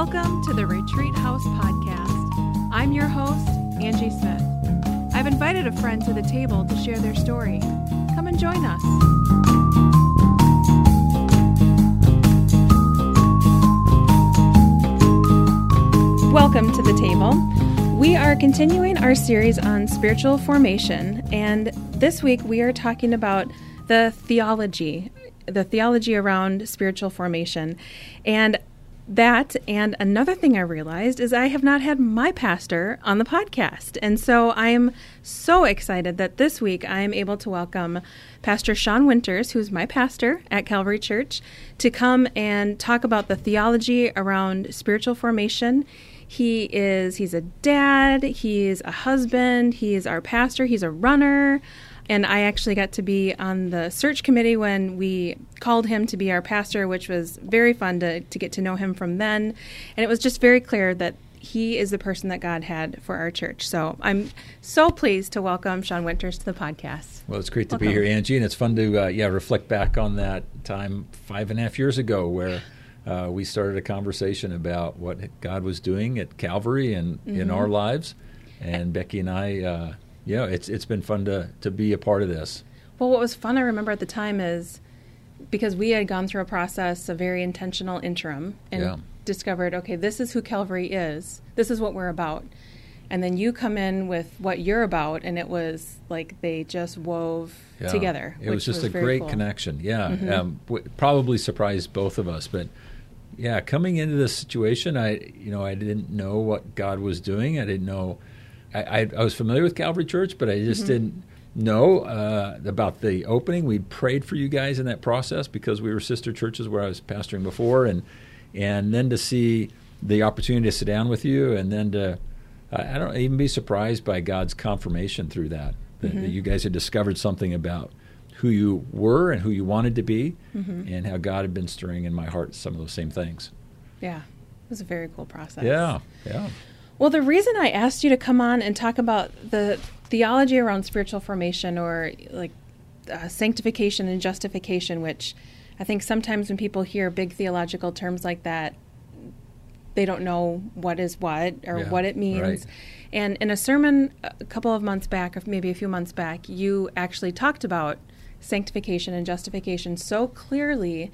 Welcome to the Retreat House Podcast. I'm your host, Angie Smith. I've invited a friend to the table to share their story. Come and join us. Welcome to the table. We are continuing our series on spiritual formation, and this week we are talking about the theology, the theology around spiritual formation. And that and another thing I realized is I have not had my pastor on the podcast. And so I am so excited that this week I am able to welcome Pastor Shawn Winters, who's my pastor at Calvary Church, to come and talk about the theology around spiritual formation. He is he's a dad, he's a husband, he's our pastor, he's a runner. And I actually got to be on the search committee when we called him to be our pastor, which was very fun to, to get to know him from then. And it was just very clear that he is the person that God had for our church. So I'm so pleased to welcome Shawn Winters to the podcast. Well, it's great to welcome. be here, Angie, and it's fun to uh, yeah reflect back on that time five and a half years ago where. Uh, we started a conversation about what God was doing at Calvary and mm-hmm. in our lives, and Becky and I uh, yeah, it's it's been fun to to be a part of this. Well, what was fun, I remember at the time, is because we had gone through a process, a very intentional interim, and yeah. discovered, okay, this is who Calvary is. This is what we're about. And then you come in with what you're about, and it was like they just wove yeah. together. It was just was a great cool. connection. Yeah, mm-hmm. um, w- probably surprised both of us, but yeah, coming into this situation, I you know I didn't know what God was doing. I didn't know I, I, was familiar with Calvary Church, but I just mm-hmm. didn't know uh, about the opening. We prayed for you guys in that process because we were sister churches where I was pastoring before, and and then to see the opportunity to sit down with you, and then to I don't even be surprised by God's confirmation through that that, mm-hmm. that you guys had discovered something about who you were and who you wanted to be, mm-hmm. and how God had been stirring in my heart some of those same things. Yeah, it was a very cool process. Yeah, yeah. Well, the reason I asked you to come on and talk about the theology around spiritual formation or like uh, sanctification and justification, which I think sometimes when people hear big theological terms like that, they don't know what is what or yeah, what it means. Right. And in a sermon a couple of months back, or maybe a few months back, you actually talked about sanctification and justification so clearly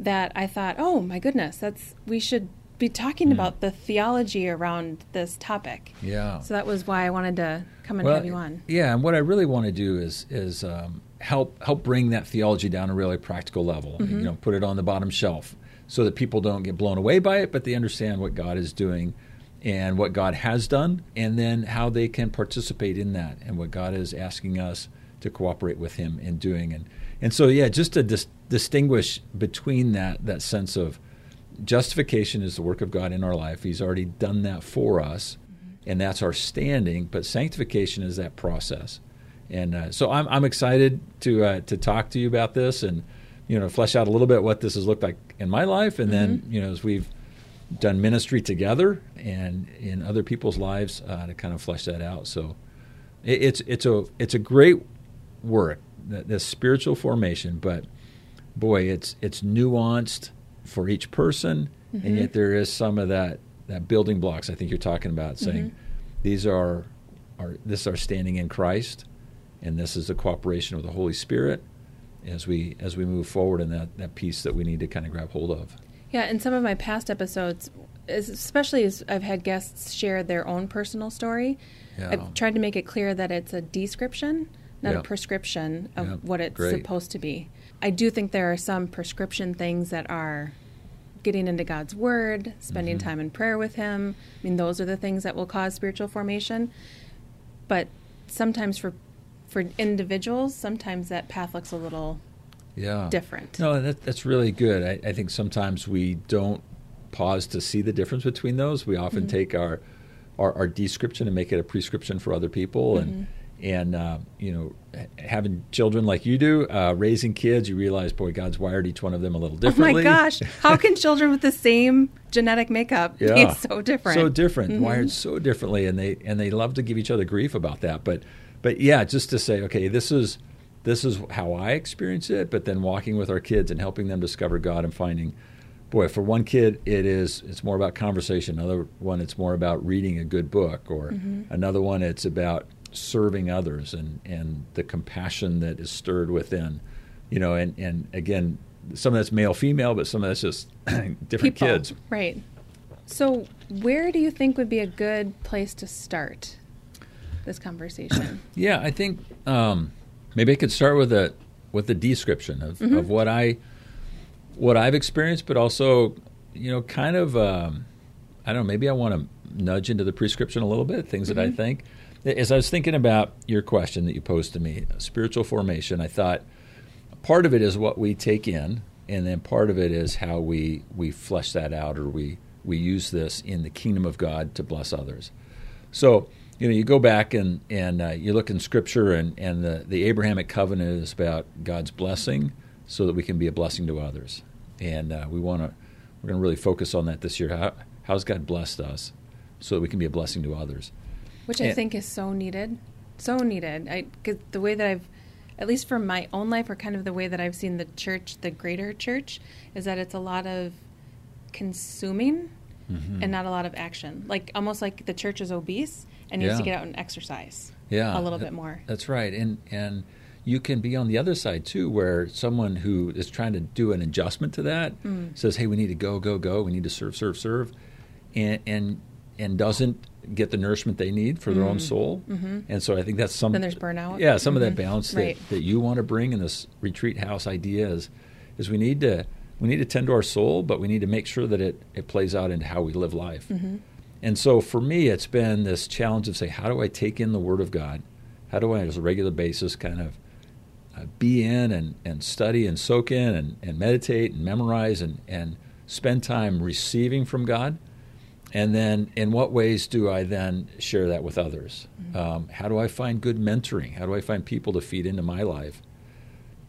that I thought, oh my goodness, that's we should be talking mm. about the theology around this topic. Yeah. So that was why I wanted to come and well, have you on. Yeah, and what I really want to do is is um, help help bring that theology down a really practical level. Mm-hmm. You know, put it on the bottom shelf so that people don't get blown away by it, but they understand what God is doing and what God has done, and then how they can participate in that and what God is asking us to cooperate with Him in doing. And and so yeah, just to dis- distinguish between that that sense of justification is the work of God in our life. He's already done that for us, mm-hmm. and that's our standing. But sanctification is that process. And uh, so I'm, I'm excited to uh, to talk to you about this and you know flesh out a little bit what this has looked like in my life, and mm-hmm. then you know as we've done ministry together and in other people's lives uh, to kind of flesh that out. So it, it's it's a it's a great work, this spiritual formation, but boy, it's it's nuanced for each person, mm-hmm. and yet there is some of that that building blocks I think you're talking about, saying mm-hmm. these are are this are standing in Christ, and this is the cooperation of the Holy Spirit as we as we move forward in that that piece that we need to kind of grab hold of. Yeah, in some of my past episodes, especially as I've had guests share their own personal story, yeah. I've tried to make it clear that it's a description, not yeah. a prescription of yeah. what it's Great. supposed to be. I do think there are some prescription things that are getting into God's Word, spending mm-hmm. time in prayer with Him. I mean, those are the things that will cause spiritual formation. But sometimes for for individuals, sometimes that path looks a little yeah different. No, that, that's really good. I, I, think sometimes we don't pause to see the difference between those. We often mm-hmm. take our, our, our description and make it a prescription for other people, mm-hmm. And uh, you know having children like you do uh, raising kids you realize boy god's wired each one of them a little differently oh my gosh how can children with the same genetic makeup yeah. be so different so different mm-hmm. wired so differently and they and they love to give each other grief about that but but yeah just to say okay this is this is how i experience it but then walking with our kids and helping them discover god and finding boy, for one kid, it is it's more about conversation. Another one, it's more about reading a good book, or Mm-hmm. another one, it's about serving others and and the compassion that is stirred within, you know. And and again, some of that's male female, but some of that's just different People. kids. Right. So, where do you think would be a good place to start this conversation? Yeah, I think um, maybe I could start with a with the description of, Mm-hmm. of what I what I've experienced, but also you know, kind of um, I don't know. Maybe I want to nudge into the prescription a little bit. Things that I think. As I was thinking about your question that you posed to me, spiritual formation, I thought part of it is what we take in, and then part of it is how we we flesh that out or we we use this in the kingdom of God to bless others. So you know, you go back and and uh, you look in Scripture, and and the the Abrahamic covenant is about God's blessing, so that we can be a blessing to others. And uh, we want to we're going to really focus on that this year. How how's God blessed us, so that we can be a blessing to others. Which I think is so needed. So needed. I the way that I've at least for my own life or kind of the way that I've seen the church, the greater church, is that it's a lot of consuming Mm-hmm. and not a lot of action. Like almost like the church is obese and needs to get out and exercise. Yeah, A little bit more. That's right, and and you can be on the other side too, where someone who is trying to do an adjustment to that Mm. says, "Hey, we need to go, go, go. We need to serve, serve, serve," and and and doesn't get the nourishment they need for their own soul. Mm-hmm. And so I think that's some. Then there's burnout. Yeah, some of that Mhm. balance Right. that, that you want to bring in this retreat house idea is, is we need to we need to tend to our soul, but we need to make sure that it it plays out into how we live life. And so for me, it's been this challenge of say, how do I take in the Word of God? How do I, on a regular basis, kind of uh, be in and, and study and soak in and, and meditate and memorize and, and spend time receiving from God? And then, in what ways do I then share that with others? Um, how do I find good mentoring? How do I find people to feed into my life?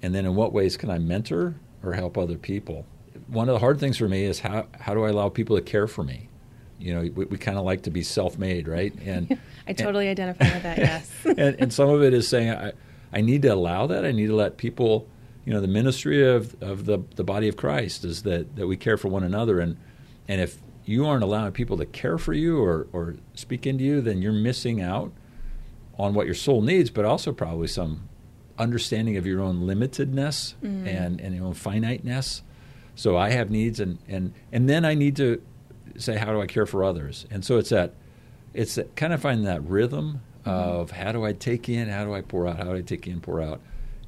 And then, in what ways can I mentor or help other people? One of the hard things for me is how, how do I allow people to care for me? You know, we, we kind of like to be self made, right? And I totally identify with that, yes. and, and some of it is saying I, I need to allow that. I need to let people, you know, the ministry of, of the, the body of Christ is that, that we care for one another. And, and if you aren't allowing people to care for you or, or speak into you, then you're missing out on what your soul needs, but also probably some understanding of your own limitedness mm. and, and your own finiteness. So I have needs, and, and, and then I need to say, how do I care for others? And so it's that, it's that kind of finding that rhythm mm-hmm. of how do I take in, how do I pour out, how do I take in, pour out,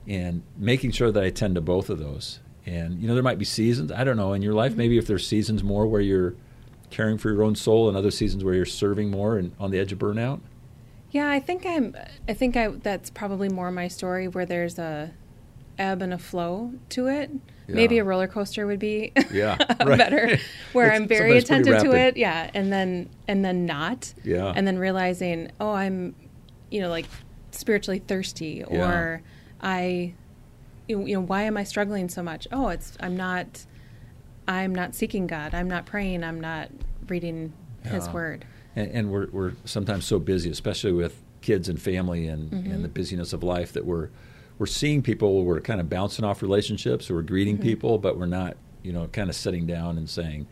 and making sure that I tend to both of those. And you know, there might be seasons. I don't know in your life. Mm-hmm. Maybe if there's seasons more where you're caring for your own soul, and other seasons where you're serving more and on the edge of burnout. Yeah, I think I'm. I think I. That's probably more my story, where there's a ebb and a flow to it. Maybe a roller coaster would be Yeah, better, where I'm very attentive to it. Yeah, and then and then not. Yeah. and then realizing, oh, I'm, you know, like spiritually thirsty, Yeah. or I, you know, why am I struggling so much? Oh, it's I'm not. I'm not seeking God. I'm not praying. I'm not reading His Word. And, and we're, we're sometimes so busy, especially with kids and family and, Mm-hmm. and the busyness of life, that we're we're seeing people. We're kind of bouncing off relationships. We're greeting Mm-hmm. people, but we're not, you know, kind of sitting down and saying,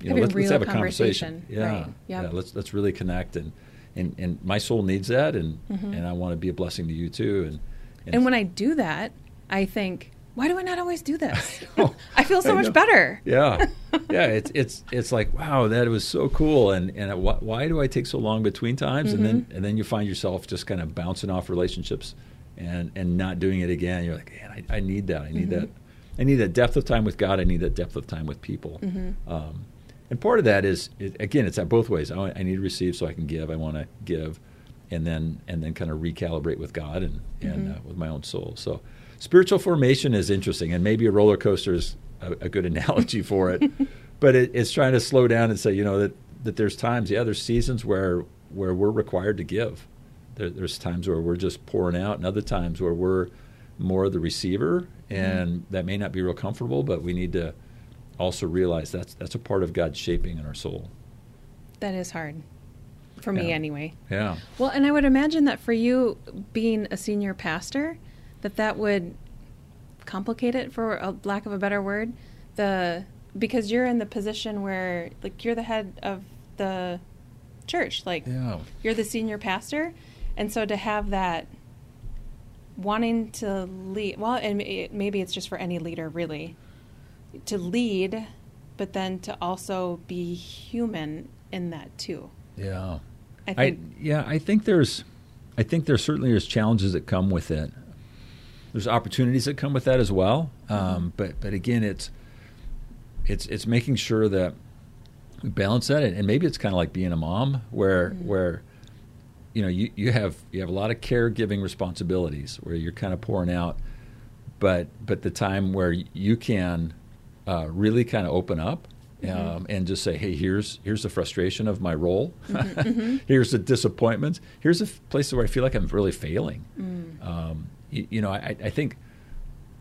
you know, let's, let's have a conversation. conversation. Yeah, Right. Yep. yeah. Let's let's really connect and. And, and my soul needs that, and, and I want to be a blessing to you too. And Mm-hmm. And when I do that, I think, why do I not always do this? I feel so I much better. yeah, yeah, it's it's it's like wow, that was so cool, and and wh- why do I take so long between times, and then and then you find yourself just kind of bouncing off relationships, and and not doing it again. You're like, man, I, I need that. I need that. I need that depth of time with God. I need that depth of time with people. Um, and part of that is it, again, it's at both ways. I, I need to receive so I can give. I want to give, and then and then kind of recalibrate with God and and uh, with my own soul. So spiritual formation is interesting, and maybe a roller coaster is a, a good analogy for it. but it, it's trying to slow down and say, you know, that that there's times, yeah, there's seasons where where we're required to give. There, there's times where we're just pouring out, and other times where we're more the receiver, and mm-hmm. that may not be real comfortable, but we need to also realize that's that's a part of God's shaping in our soul. That is hard. For me, Yeah. anyway. Yeah. Well, and I would imagine that for you, being a senior pastor, that that would complicate it, for a lack of a better word. The because you're in the position where like you're the head of the church, like Yeah. you're the senior pastor, and so to have that wanting to lead, well, and it, maybe it's just for any leader really, to lead, but then to also be human in that too. Yeah. I I, yeah, I think there's, I think there certainly is challenges that come with it. There's opportunities that come with that as well. Um, but but again, it's it's it's making sure that we balance that, and maybe it's kind of like being a mom, where where you know you, you have you have a lot of caregiving responsibilities where you're kind of pouring out, but but the time where you can uh, really kind of open up um, and just say, hey, here's here's the frustration of my role, here's the disappointments, here's the f- places where I feel like I'm really failing. Um, you, you know, I, I think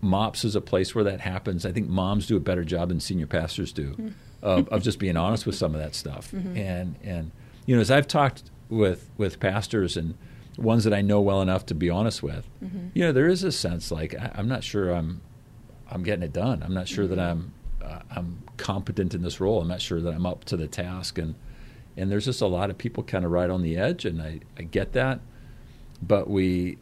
MOPS is a place where that happens. I think moms do a better job than senior pastors do mm-hmm. of, of just being honest with some of that stuff. Mm-hmm. And and you know, as I've talked with with pastors and ones that I know well enough to be honest with, mm-hmm. you know, there is a sense like I, I'm not sure I'm I'm getting it done. I'm not sure that I'm uh, I'm competent in this role. I'm not sure that I'm up to the task. And and there's just a lot of people kind of right on the edge, and I, I get that, but we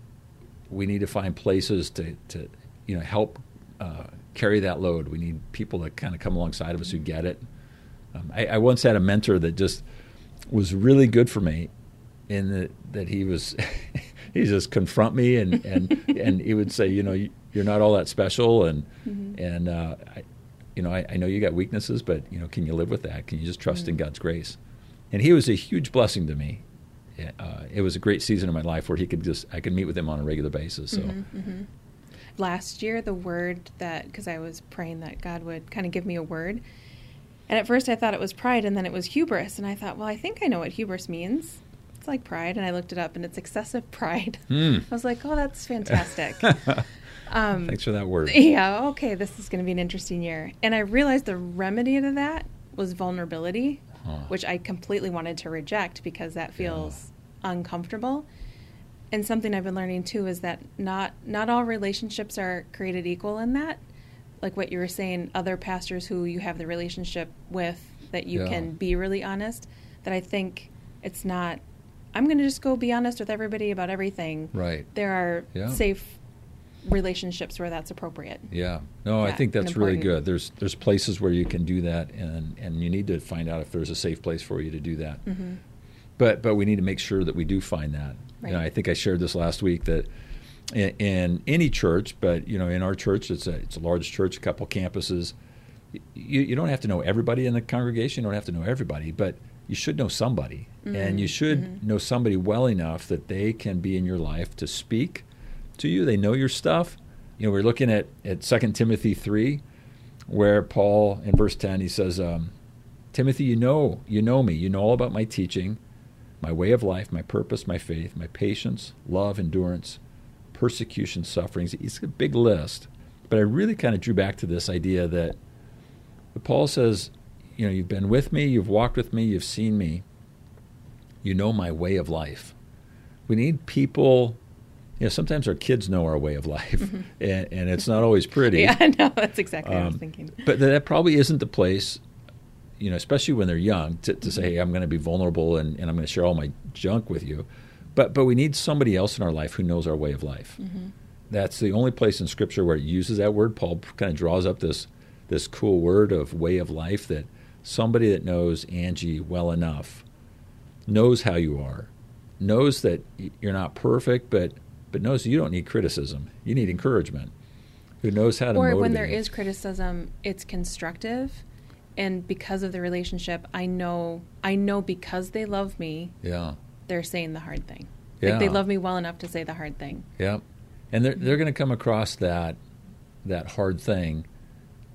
we need to find places to, to you know help uh, carry that load. We need people that kind of come alongside of us who get it. Um, I, I once had a mentor that just was really good for me, in that that he was he just confront me and and and he would say, you know, you- you're not all that special, and and uh, I, you know, I, I know you got weaknesses, but you know, can you live with that? Can you just trust in God's grace? And he was a huge blessing to me. Uh, it was a great season of my life where he could just I could meet with him on a regular basis. So last year the word that because I was praying that God would kind of give me a word. And at first I thought it was pride and then it was hubris and I thought, well, I think I know what hubris means. It's like pride and I looked it up and it's excessive pride. Hmm. I was like, "Oh, that's fantastic." um thanks for that word. yeah, okay, this is going to be an interesting year. And I realized the remedy to that was vulnerability, Huh. which I completely wanted to reject because that feels uncomfortable. And something I've been learning too is that not not all relationships are created equal in that. Like what you were saying, other pastors who you have the relationship with that you Yeah. can be really honest, that I think it's not I'm going to just go be honest with everybody about everything. Right. There are Yeah. safe relationships where that's appropriate. Yeah. No, I think that's really good. There's there's places where you can do that, and and you need to find out if there's a safe place for you to do that. Mm-hmm. But but we need to make sure that we do find that. You know, I think I shared this last week that in, in any church, but you know, in our church, it's a it's a large church, a couple campuses. You, you don't have to know everybody in the congregation. You don't have to know everybody, but you should know somebody, and you should know somebody well enough that they can be in your life to speak to you. They know your stuff. You know, we're looking at at Second Timothy three, where Paul in verse ten he says, um, "Timothy, you know you know me. You know all about my teaching, my way of life, my purpose, my faith, my patience, love, endurance, persecution, sufferings." It's a big list, but I really kind of drew back to this idea that Paul says, "You know, you've been with me, you've walked with me, you've seen me. You know my way of life." We need people you know, sometimes our kids know our way of life, mm-hmm. and, and it's not always pretty. Yeah, I know. That's exactly what I was Um, thinking. But that probably isn't the place, you know, especially when they're young, to, to say, mm-hmm. hey, I'm going to be vulnerable and, and I'm going to share all my junk with you. But, but we need somebody else in our life who knows our way of life. Mm-hmm. That's the only place in Scripture where it uses that word. Paul kind of draws up this, this cool word of way of life that somebody that knows Angie well enough knows how you are, knows that you're not perfect, but, but knows you don't need criticism. You need encouragement. Who knows how to Or motivate when there is criticism, it's constructive, and because of the relationship, I know I know because they love me, Yeah. they're saying the hard thing. Yeah. Like they love me well enough to say the hard thing. Yep. And they're they're going to come across that that hard thing,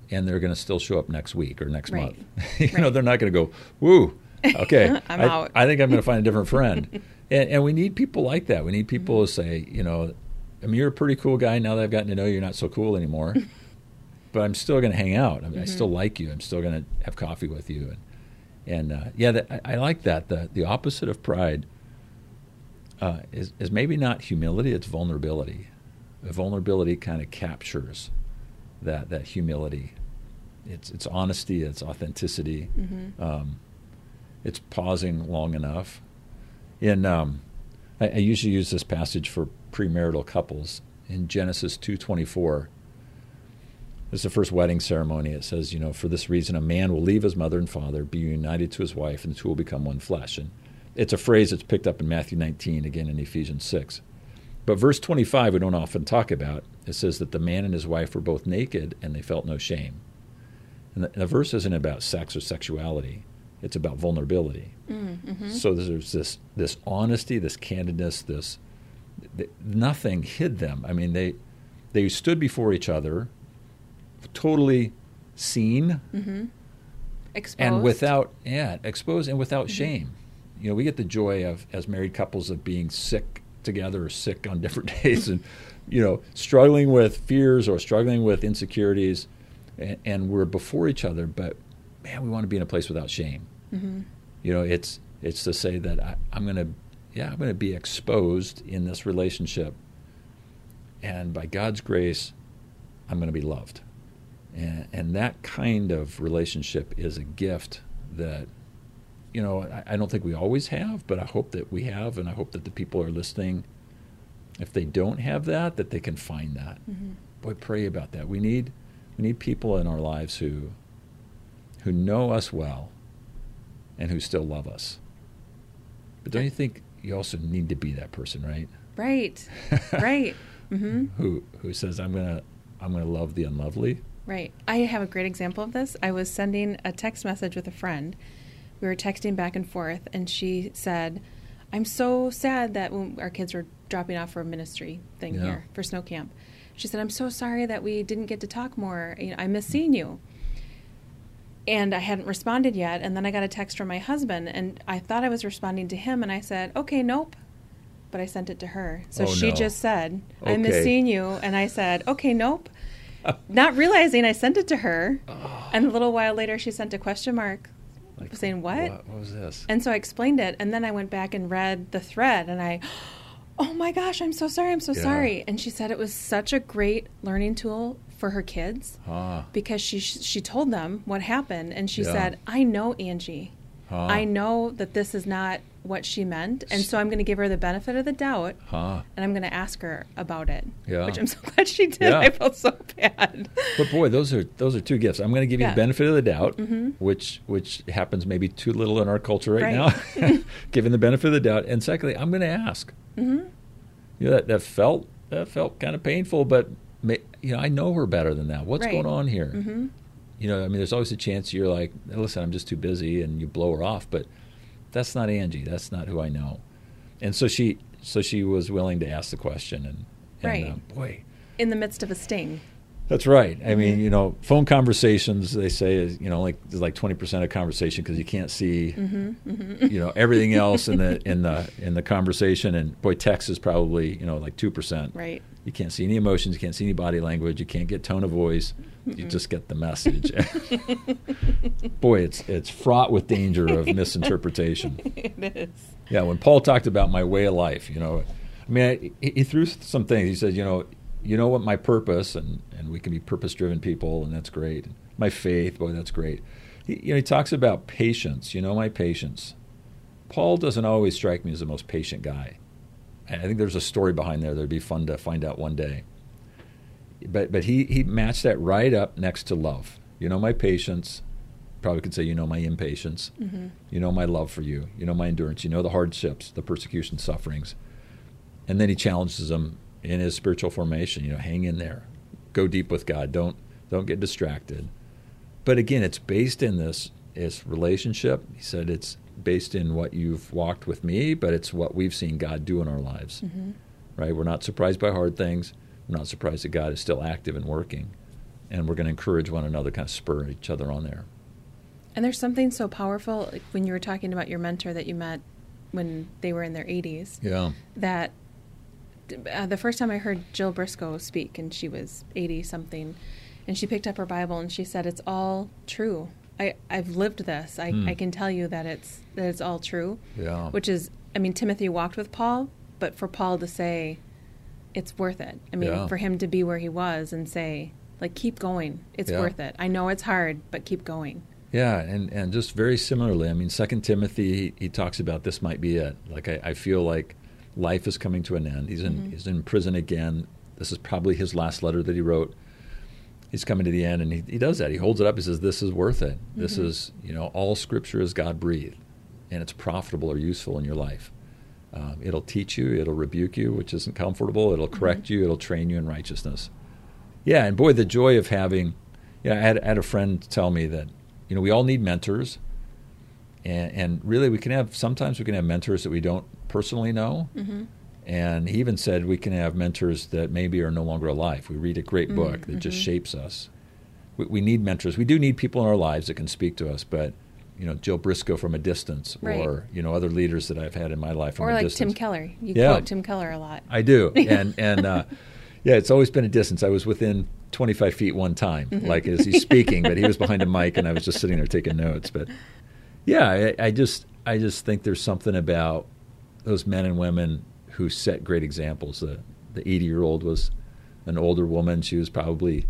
and they're going to still show up next week or next Right. month. you know, they're not going to go, "Woo, okay, I'm I, out." I think I'm going to find a different friend." and, and we need people like that. We need people Mm-hmm. to say, you know, I mean, you're a pretty cool guy. Now that I've gotten to know you, you're not so cool anymore. but I'm still going to hang out. I, mean, I still Mm-hmm. like you. I'm still going to have coffee with you. And and uh, yeah, that, I, I like that. The the opposite of pride uh, is is maybe not humility. It's vulnerability. The vulnerability kind of captures that that humility, it's it's honesty, it's authenticity, Mm-hmm. um, it's pausing long enough. In um, I, I usually use this passage for premarital couples in Genesis two twenty four. This is the first wedding ceremony. It says, you know, for this reason, a man will leave his mother and father, be united to his wife, and the two will become one flesh. And it's a phrase that's picked up in Matthew 19, again in Ephesians 6. But verse 25, we don't often talk about. It says that the man and his wife were both naked and they felt no shame. And the, the verse isn't about sex or sexuality, it's about vulnerability. Mm-hmm. So there's this, this honesty, this candidness, this th- nothing hid them. I mean, they, they stood before each other totally seen Mm-hmm. Exposed. and without yeah exposed and without Mm-hmm. shame you know we get the joy of as married couples of being sick together or sick on different days and you know struggling with fears or struggling with insecurities and, and we're before each other but man we want to be in a place without shame Mm-hmm. you know it's it's to say that I, i'm going to yeah i'm going to be exposed in this relationship. And by god's grace i'm going to be loved. And, and that kind of relationship is a gift that you know I, I don't think we always have but i hope that we have and i hope that the people are listening. If they don't have that that they can find that. Mm-hmm. boy pray about that. We need we need people in our lives who who know us well and who still love us but don't you think you also need to be that person right Right. right. Mm-hmm. who who says i'm gonna i'm gonna love the unlovely Right. I have a great example of this. I was sending a text message with a friend. We were texting back and forth, and she said, I'm so sad that when our kids were dropping off for a ministry thing Yeah. here for snow camp. She said, I'm so sorry that we didn't get to talk more. You know, I miss seeing you. And I hadn't responded yet. And then I got a text from my husband, and I thought I was responding to him, and I said, Okay, nope. But I sent it to her. So Oh, she no. just said, I miss Okay. seeing you. And I said, Okay, nope not realizing I sent it to her. Ah. And a little while later, she sent a question mark Like, saying, what? what, what was this And so I explained it. And then I went back and read the thread and I, oh my gosh, I'm so sorry. I'm so Yeah. sorry. And she said it was such a great learning tool for her kids ah, because she, she told them what happened. And she Yeah. said, I know Angie. huh, I know that this is not what she meant. And so I'm going to give her the benefit of the doubt huh. and I'm going to ask her about it. Yeah. Which I'm so glad she did. Yeah. I felt so bad. But boy, those are those are two gifts. I'm going to give you Yeah. the benefit of the doubt, Mhm. which which happens maybe too little in our culture right, Right. now. Given the benefit of the doubt, and secondly, I'm going to ask. hmm You know, that, that felt that felt kind of painful, but you know, I know her better than that. What's Right. going on here? hmm You know, I mean, there's always a chance you're like, listen, I'm just too busy, and you blow her off. But that's not Angie. That's not who I know. And so she, so she was willing to ask the question, and, and Right. uh, boy, In the midst of a sting. That's right. I mean, you know, phone conversations they say is you know like there's like 20 percent of conversation because you can't see hmm hmm you know everything else in the in the in the conversation, and boy, text is probably you know like two percent. Right. You can't see any emotions, you can't see any body language, you can't get tone of voice. You Mm-mm. just get the message. boy, it's it's fraught with danger of misinterpretation. it is. Yeah, when Paul talked about my way of life, you know, I mean, I, he threw some things. He said, you know, you know what my purpose, and, and we can be purpose-driven people, and that's great. My faith, boy, that's great. He, you know, he talks about patience. You know, my patience. Paul doesn't always strike me as the most patient guy. I I think there's a story behind there that'd be fun to find out one day. But but he he matched that right up next to love. You know, my patience. Probably could say, you know, my impatience. hmm You know my love for you. You know my endurance. You know the hardships, the persecution, sufferings. And then he challenges them in his spiritual formation. You know, hang in there, go deep with God. Don't don't get distracted. But again, it's based in this this relationship. He said it's based in what you've walked with me, but it's what we've seen God do in our lives. hmm Right? We're not surprised by hard things. We're not surprised that God is still active and working. And we're going to encourage one another, kind of spur each other on there. And there's something so powerful like when you were talking about your mentor that you met when they were in their 80s Yeah. that uh, the first time I heard Jill Briscoe speak, and she was 80 something, and she picked up her Bible and she said, It's all true. I, I've lived this. I, Hmm. I can tell you that it's that it's all true. Yeah. Which is, I mean, Timothy walked with Paul, but for Paul to say, it's worth it. I mean, Yeah. for him to be where he was and say, Like keep going. It's Yeah. worth it. I know it's hard, but keep going. Yeah, and, and just very similarly, I mean, Second Timothy, he, he talks about this might be it. Like I, I feel like life is coming to an end. He's in Mhm. he's in prison again. This is probably his last letter that he wrote. He's coming to the end, and he, he does that. He holds it up. He says, "This is worth it. This Mhm. is you know all Scripture is God breathed, and it's profitable or useful in your life. Um, it'll teach you. It'll rebuke you, which isn't comfortable. It'll correct you. It'll train you in righteousness. Yeah, and boy, the joy of having. Yeah, I had, I had a friend tell me that you know we all need mentors, and, and really we can have sometimes we can have mentors that we don't personally know, Mm-hmm. and he even said we can have mentors that maybe are no longer alive. We read a great Mm, book that just mhm. shapes us. We, we need mentors. We do need people in our lives that can speak to us, but you know, Jill Briscoe from a distance, Right. or you know, other leaders that I've had in my life from Or a like distance. Tim Keller. You Yeah. quote Tim Keller a lot. I do, and and uh, yeah, it's always been a distance. I was within 25 feet one time, Mhm. like as he's speaking, but he was behind a mic, and I was just sitting there taking notes. But yeah, I, I just I just think there's something about those men and women who set great examples. The the 80 year old was an older woman. She was probably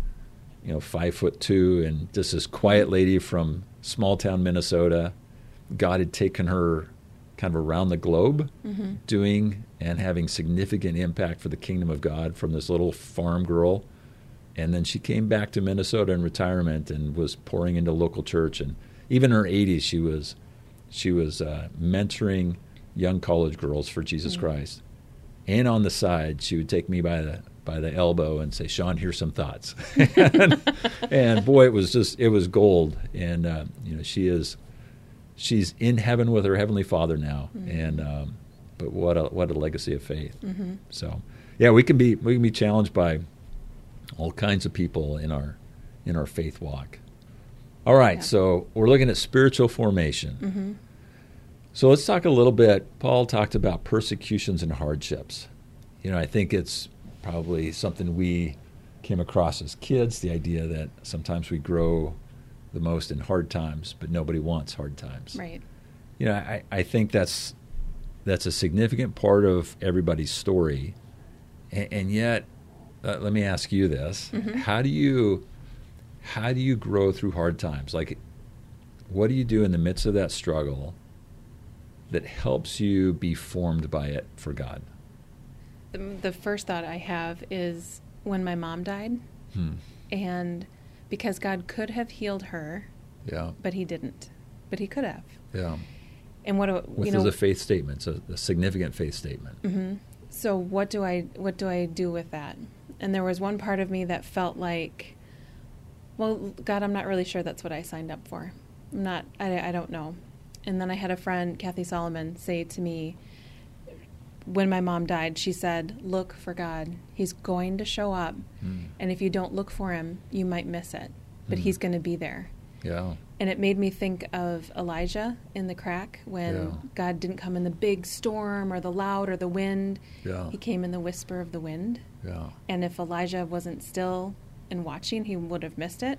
you know five foot two, and just this quiet lady from small town Minnesota. God had taken her kind of around the globe Mm-hmm. doing and having significant impact for the kingdom of God from this little farm girl. And then she came back to Minnesota in retirement and was pouring into local church. And even in her 80s, she was she was uh, mentoring young college girls for Jesus Mm. Christ. And on the side, she would take me by the by the elbow and say, "Shawn, here's some thoughts." and, and boy, it was just it was gold. And uh, you know, she is she's in heaven with her heavenly Father now. Mhm. And um, but what a what a legacy of faith. Mm-hmm. So, yeah, we can be we can be challenged by all kinds of people in our in our faith walk. All right, Yeah. so we're looking at spiritual formation. Mm-hmm. So let's talk a little bit. Paul talked about persecutions and hardships. You know, I think it's probably something we came across as kids. The idea that sometimes we grow the most in hard times, but nobody wants hard times Right. you know, I, I think that's that's a significant part of everybody's story, and, and yet, uh, let me ask you this: Mhm. How do you how do you grow through hard times? Like, what do you do in the midst of that struggle that helps you be formed by it for God? The, the first thought I have is when my mom died, Hmm. and because God could have healed her, Yeah, but He didn't. But He could have. yeah. And what do you know? a faith statement, it's a, significant faith statement. hmm So what do I what do I do with that? And there was one part of me that felt like, well, God, I'm not really sure that's what I signed up for. I'm not. I, I don't know. And then I had a friend, Kathy Solomon, say to me, when my mom died, she said, "Look for God. He's going to show up, Hmm. and if you don't look for him, you might miss it. But Hmm. he's going to be there." Yeah, And it made me think of Elijah in the crack when Yeah. God didn't come in the big storm or the loud or the wind. yeah, He came in the whisper of the wind. yeah. And if Elijah wasn't still and watching, he would have missed it.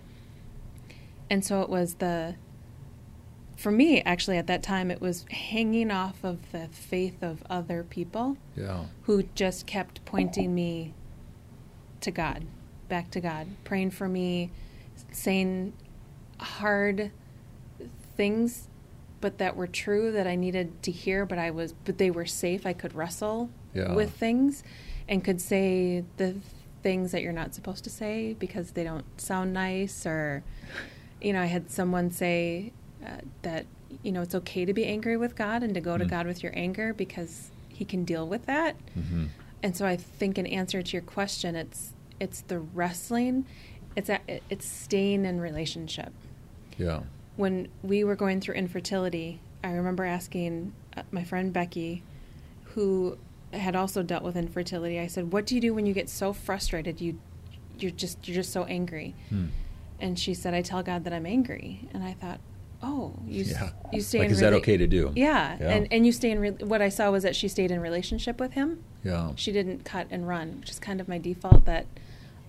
And so it was the, for me, actually, at that time, it was hanging off of the faith of other people Yeah, who just kept pointing me to God, back to God, praying for me, saying hard things but that were true that I needed to hear but I was but they were safe I could wrestle Yeah. with things and could say the things that you're not supposed to say because they don't sound nice or you know I had someone say uh, that you know it's okay to be angry with God and to go to Mm. God with your anger because he can deal with that hmm and so I think in answer to your question, it's it's the wrestling, it's a, it's staying in relationship. yeah, When we were going through infertility, I remember asking uh, my friend Becky, who had also dealt with infertility. I said, "What do you do when you get so frustrated? You you're just you're just so angry." Hmm. And she said, "I tell God that I'm angry." And I thought, "Oh, you yeah. you stay like, in is that okay to do? Yeah, Yeah. and and you stay in. Re- what I saw was that she stayed in relationship with him yeah. she didn't cut and run, which is kind of my default that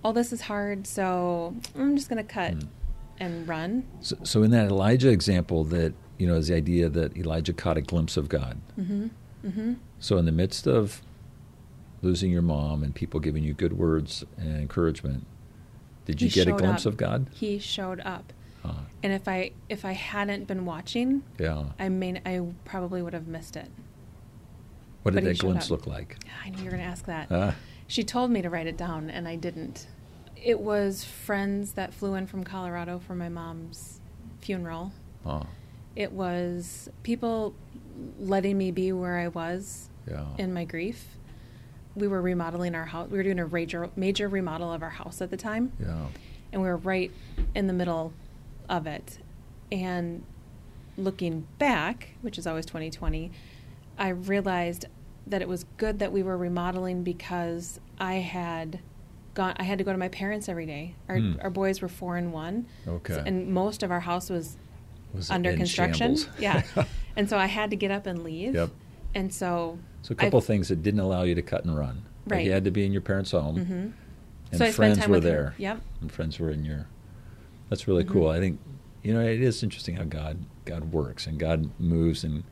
all this is hard, so I'm just going to cut Mm. and run. So, so in that Elijah example, that you know, is the idea that Elijah caught a glimpse of God. Mm-hmm. Mm-hmm. So in the midst of losing your mom and people giving you good words and encouragement, Did you He get a glimpse up. of God? He showed up, Uh, and if I if I hadn't been watching, yeah. I mean I probably would have missed it. What did but that glimpse look like? I knew you were going to ask that. Uh, She told me to write it down, and I didn't. It was friends that flew in from Colorado for my mom's funeral. oh, It was people letting me be where I was yeah. in my grief. We were remodeling our house. We were doing a major, major remodel of our house at the time, yeah. and we were right in the middle of it. And looking back, which is always 2020, I realized that it was good that we were remodeling because I had gone. I had to go to my parents every day. Our, Hmm. our boys were four and one, Okay. and most of our house was Was under construction. shambles? Yeah, and so I had to get up and leave. Yep. And so, So a couple I- things that didn't allow you to cut and run. Like Right. you had to be in your parents' home, Mhm. and so friends were with her. there. Yep. And friends were in your. That's really Mhm. cool. I think, you know, it is interesting how God God works and God moves, and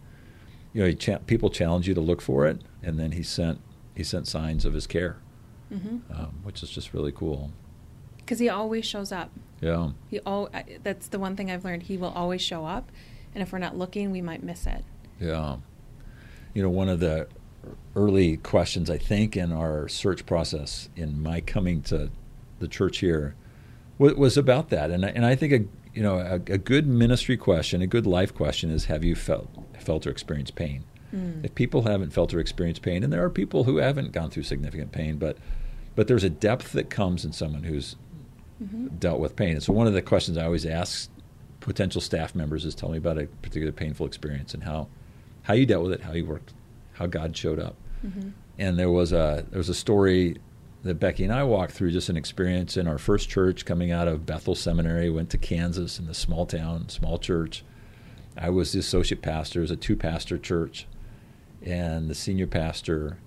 you know, he cha- people challenge you to look for it, and then He sent He sent signs of His care, hmm um, which is just really cool. Because he always shows up. Yeah. He all. That's the one thing I've learned. He will always show up, and if we're not looking, we might miss it. Yeah. You know, one of the early questions, I think, in our search process in my coming to the church here was, was about that. And I, and I think, a, you know, a, a good ministry question, a good life question is have you felt, felt or experienced pain? Mm. If people haven't felt or experienced pain, and there are people who haven't gone through significant pain, but, but there's a depth that comes in someone who's Mhm. dealt with pain. And so one of the questions I always ask potential staff members is tell me about a particular painful experience and how how you dealt with it, how you worked, how God showed up. Mhm. And there was a there was a story that Becky and I walked through just an experience in our first church coming out of Bethel Seminary, went to Kansas in the small town, small church. I was the associate pastor, it was a two pastor church, and the senior pastor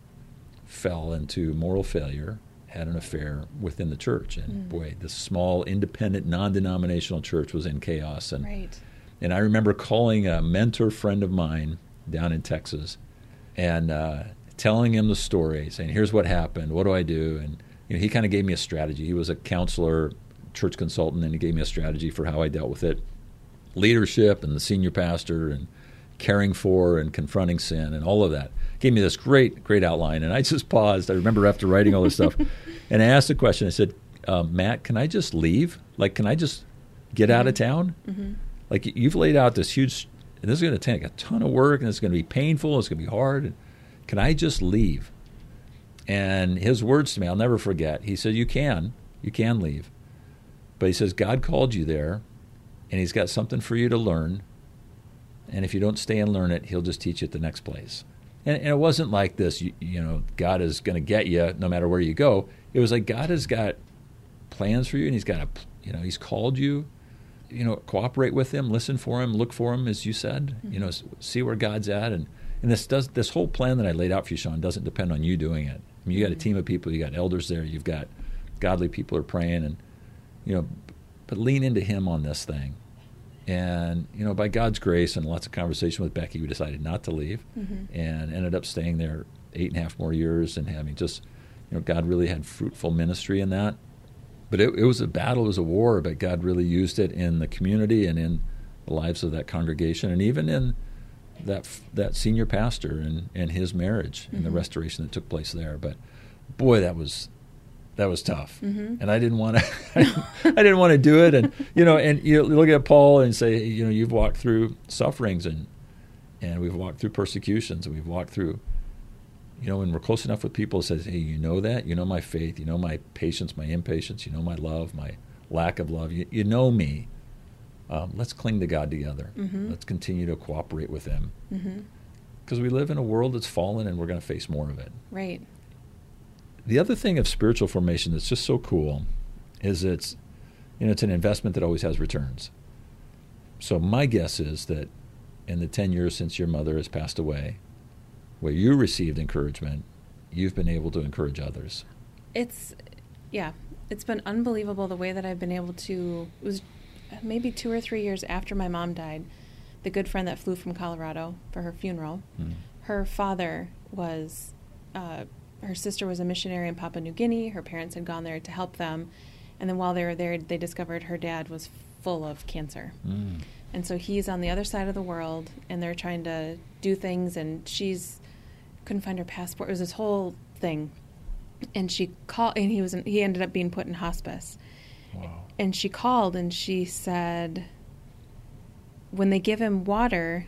fell into moral failure, had an affair within the church. And Mm. boy, this small, independent, non denominational church was in chaos. And Right. and I remember calling a mentor friend of mine down in Texas and uh, telling him the story, saying, "Here's what happened. What do I do?" And you know, he kind of gave me a strategy. He was a counselor, church consultant, and he gave me a strategy for how I dealt with it: leadership and the senior pastor and caring for and confronting sin and all of that. Gave me this great, great outline, and I just paused. I remember after writing all this stuff, and I asked the question. I said, um, "Matt, can I just leave? Like, can I just get out of town?" hmm like you've laid out this huge and this is going to take a ton of work and it's going to be painful it's going to be hard and can i just leave? And his words to me i'll never forget. He said you can. You can leave. But he says god called you there and he's got something for you to learn. And if you don't stay and learn it he'll just teach you at the next place. And, and it wasn't like this you, you know god is going to get you no matter where you go. It was like god has got plans for you and he's got a you know he's called you. You know cooperate with him listen for him look for him as you said. You mm-hmm. know see where god's at and and this does this whole plan that i laid out for you shawn doesn't depend on you doing it i mean you got a Mhm. team of people you got elders there you've got godly people are praying and you know but lean into him on this thing and you know by god's grace and lots of conversation with becky we decided not to leave Mhm. and ended up staying there eight and a half more years and having just you know god really had fruitful ministry in that but it, it was a battle, it was a war, but God really used it in the community and in the lives of that congregation, and even in that that senior pastor and, and his marriage and the Mhm. restoration that took place there. But boy, that was that was tough, Mhm. and I didn't want to. I didn't want to do it, and you know, and you look at Paul and say, you know, you've walked through sufferings and and we've walked through persecutions and we've walked through you know, when we're close enough with people, it says, hey, you know that? You know my faith. You know my patience, my impatience. You know my love, my lack of love. You, you know me. Um, let's cling to God together. Mhm. Let's continue to cooperate with Him. hmm Because we live in a world that's fallen and we're going to face more of it. Right. The other thing of spiritual formation that's just so cool is it's, you know, it's an investment that always has returns. So my guess is that in the 10 years since your mother has passed away, where you received encouragement, you've been able to encourage others. It's, yeah, it's been unbelievable the way that I've been able to. It was maybe two or three years after my mom died. The good friend that flew from Colorado for her funeral, Hmm. her father was, uh, her sister was a missionary in Papua New Guinea. Her parents had gone there to help them, And then while they were there, they discovered her dad was full of cancer. Mm. And so he's on the other side of the world, and they're trying to do things, and she's couldn't find her passport. It was this whole thing, and she called, and he was in, he ended up being put in hospice. Wow. And she called, and she said, when they give him water,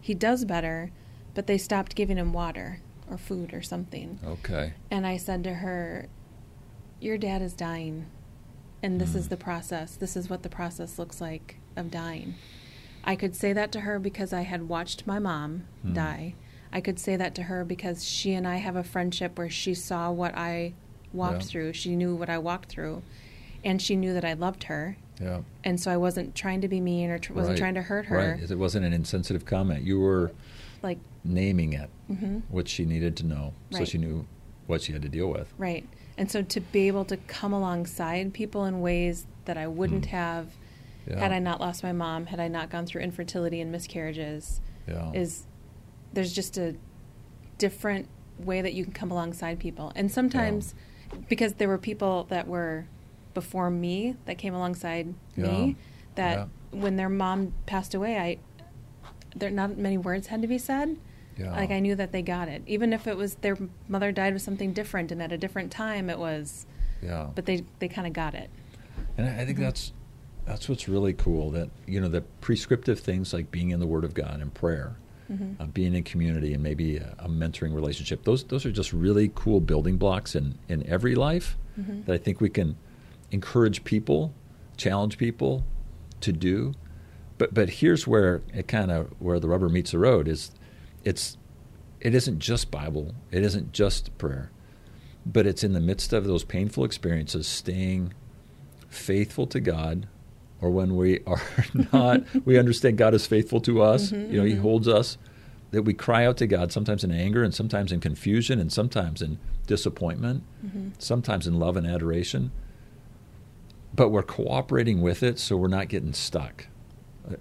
he does better, but they stopped giving him water or food or something. Okay. And I said to her, Your dad is dying. And this is Mm. the process. This is what the process looks like of dying. I could say that to her because I had watched my mom Mm. die. I could say that to her because she and I have a friendship where she saw what I walked Yeah. through. She knew what I walked through. And she knew that I loved her. Yeah. And so I wasn't trying to be mean or tr- wasn't Right. trying to hurt her. Right. It wasn't an insensitive comment. You were Like, naming it, hmm what she needed to know, so Right. she knew what she had to deal with. Right. And so to be able to come alongside people in ways that I wouldn't Mm. have Yeah. had I not lost my mom, had I not gone through infertility and miscarriages, yeah. is there's just a different way that you can come alongside people. And sometimes because there were people that were before me that came alongside Yeah. me that when their mom passed away, I there not many words had to be said. yeah. Like I knew that they got it, even if it was their mother died with something different and at a different time. It was, yeah. but they they kind of got it. And I I think Mhm. that's that's what's really cool. That you know the prescriptive things like being in the Word of God and prayer, Mhm. uh, being in community, and maybe a, a mentoring relationship. Those those are just really cool building blocks in in every life Mhm. that I think we can encourage people, challenge people to do. But but here's where it kind of where the rubber meets the road is, it's it isn't just Bible. It isn't just prayer. But it's in the midst of those painful experiences, staying faithful to God, or when we are not, we understand God is faithful to us. Mhm, you know, He mhm. holds us. That we cry out to God, sometimes in anger, and sometimes in confusion, and sometimes in disappointment, Mhm. sometimes in love and adoration. But we're cooperating with it, so we're not getting stuck.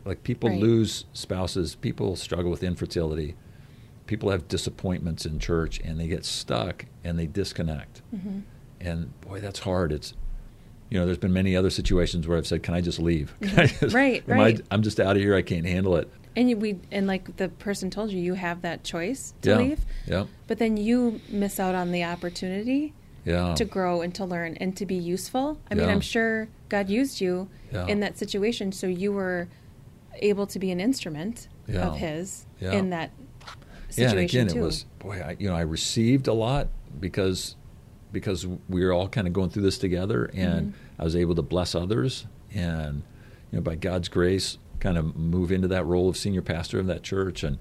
Like people Right. lose spouses, people struggle with infertility, people have disappointments in church, and they get stuck and they disconnect Mhm. and boy, that's hard. It's you know, there's been many other situations where I've said, "Can I just leave? Can I just, Right, right. I, I'm just out of here. I can't handle it." And you, we and like the person told you, you have that choice to yeah, leave, yeah, but then you miss out on the opportunity yeah, to grow and to learn and to be useful. I mean, I'm sure God used you Yeah. in that situation, so you were able to be an instrument Yeah. of His Yeah. in that yeah. situation And again, too. it was boy. I, you know, I received a lot because because we were all kind of going through this together, and Mhm. I was able to bless others, and you know, by God's grace, kind of move into that role of senior pastor of that church, and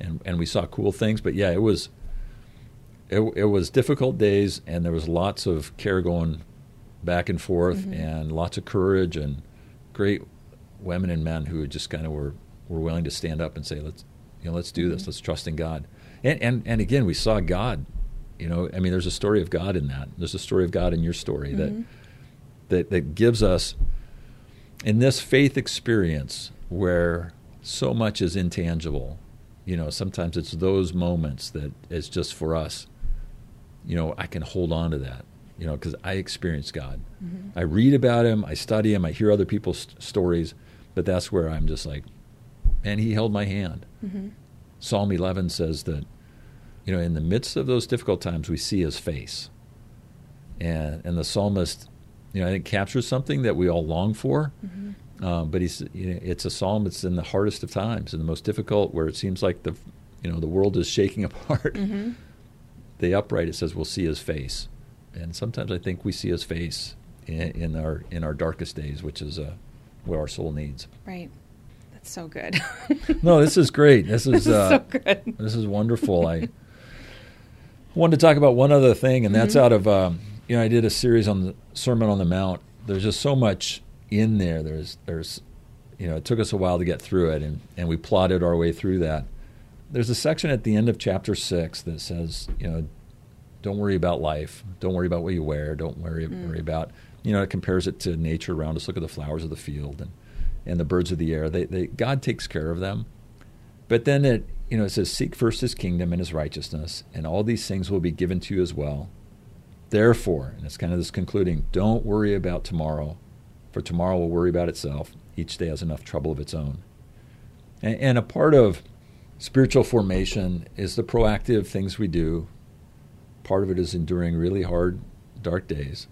and and we saw cool things. But yeah, it was it, it was difficult days, and there was lots of care going back and forth, Mhm. and lots of courage, and great women and men who just kind of were were willing to stand up and say, "Let's you know, let's do this. Mhm. Let's trust in God." And and and again, we saw God. You know, I mean, there's a story of God in that. There's a story of God in your story Mhm. that that that gives us in this faith experience where so much is intangible. You know, sometimes it's those moments that it's just for us. You know, I can hold on to that. You know, because I experience God. Mhm. I read about Him, I study Him, I hear other people's st- stories, but that's where I'm just like, man, He held my hand. Mhm. Psalm 11 says that, you know, in the midst of those difficult times, we see His face, and and the psalmist, you know, I think captures something that we all long for. Mhm. Um, but he's, you know, it's a psalm that's in the hardest of times, in the most difficult, where it seems like the, you know, the world is shaking apart. The upright, it says, we'll see His face, and sometimes I think we see His face in, in our in our darkest days, which is uh, what our soul needs. Right. That's so good. No, this is great. This is, This is uh, so good. This is wonderful. I wanted to talk about one other thing, and that's Mhm. out of um, you know I did a series on the Sermon on the Mount. There's just so much in there. There's there's you know it took us a while to get through it, and and we plotted our way through that. There's a section at the end of chapter six that says you know don't worry about life, don't worry about what you wear, don't worry Mm. worry about you know it compares it to nature around us. Look at the flowers of the field and and the birds of the air. They, they God takes care of them. But then it, you know, it says, "Seek first His kingdom and His righteousness, and all these things will be given to you as well." Therefore, and it's kind of this concluding, don't worry about tomorrow, for tomorrow will worry about itself. Each day has enough trouble of its own. And, and a part of spiritual formation is the proactive things we do. Part of it is enduring really hard, dark days.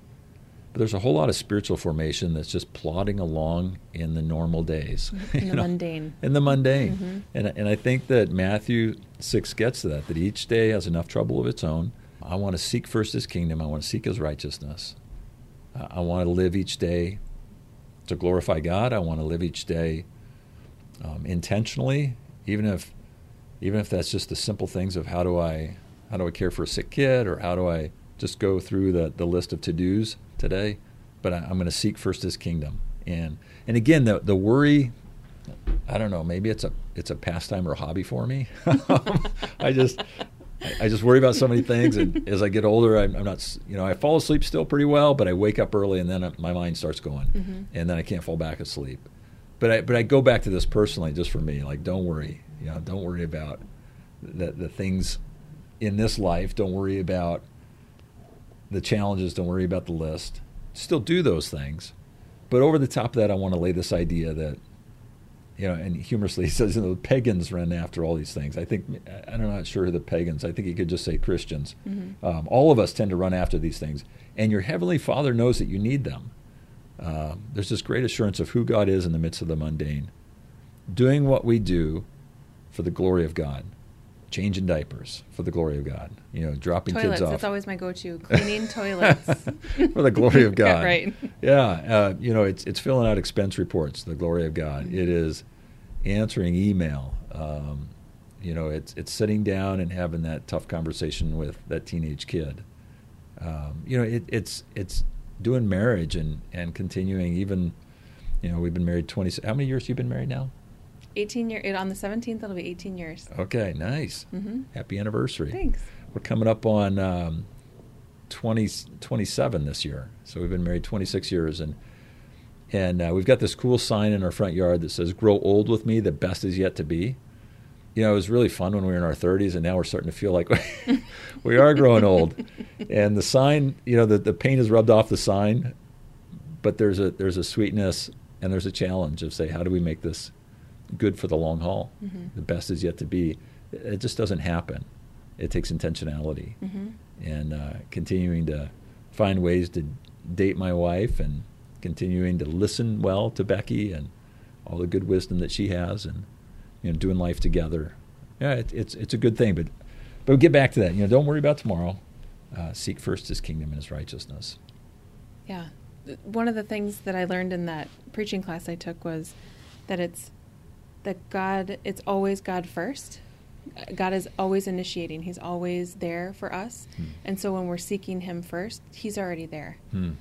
But there's a whole lot of spiritual formation that's just plodding along in the normal days. In the know, mundane. In the mundane. Mm-hmm. And, and I think that Matthew 6 gets to that, that each day has enough trouble of its own. I want to seek first his kingdom. I want to seek his righteousness. I want to live each day to glorify God. I want to live each day um, intentionally, even if even if that's just the simple things of how do I how do I care for a sick kid or how do I just go through the, the list of to dos today. But I, am going to seek first His kingdom, and and again the the worry. I don't know. Maybe it's a it's a pastime or a hobby for me. I just I just worry about so many things, and as I get older, I'm, I'm, not. You know, I fall asleep still pretty well, but I wake up early, and then my mind starts going, mm-hmm. and then I can't fall back asleep. But I but I go back to this personally, just for me. Like, don't worry. You know, don't worry about the the things in this life. Don't worry about the challenges. Don't worry about the list. Still do those things, but over the top of that, I want to lay this idea that you know, and humorously he says, you know, the pagans run after all these things. I think I'm not sure who the pagans. I think he could just say Christians. Mm-hmm. Um, all of us tend to run after these things, and your heavenly Father knows that you need them. Uh, there's this great assurance of who God is in the midst of the mundane, doing what we do for the glory of God, changing diapers for the glory of God. You know, dropping toilets, kids off. That's always my go-to. Cleaning toilets for the glory of God. right. Yeah. Uh, you know, it's it's filling out expense reports. The glory of God. Mm-hmm. It is answering email. Um, you know, it's it's sitting down and having that tough conversation with that teenage kid. Um, you know, it, it's it's doing marriage and and continuing even. You know, we've been married twenty. How many years have you been married now? 18 years. On the 17th, it'll be 18 years. Okay, nice. Mm-hmm. Happy anniversary. Thanks. We're coming up on um, 20, 27 this year. So we've been married 26 years. And and uh, we've got this cool sign in our front yard that says, Grow old with me, the best is yet to be. You know, it was really fun when we were in our 30s, and now we're starting to feel like we are growing old. And the sign, you know, the, the paint is rubbed off the sign, but there's a, there's a sweetness and there's a challenge of, say, how do we make this good for the long haul? Mm-hmm. The best is yet to be. It just doesn't happen. It takes intentionality mm-hmm. and uh, continuing to find ways to date my wife and continuing to listen well to Becky and all the good wisdom that she has, and you know, doing life together. Yeah, it, it's it's a good thing. But but we'll get back to that. You know, don't worry about tomorrow. Uh, seek first His kingdom and His righteousness. Yeah, one of the things that I learned in that preaching class I took was that it's that God. It's always God first. God is always initiating. He's always there for us. Hmm. And so when we're seeking Him first, He's already there. Hmm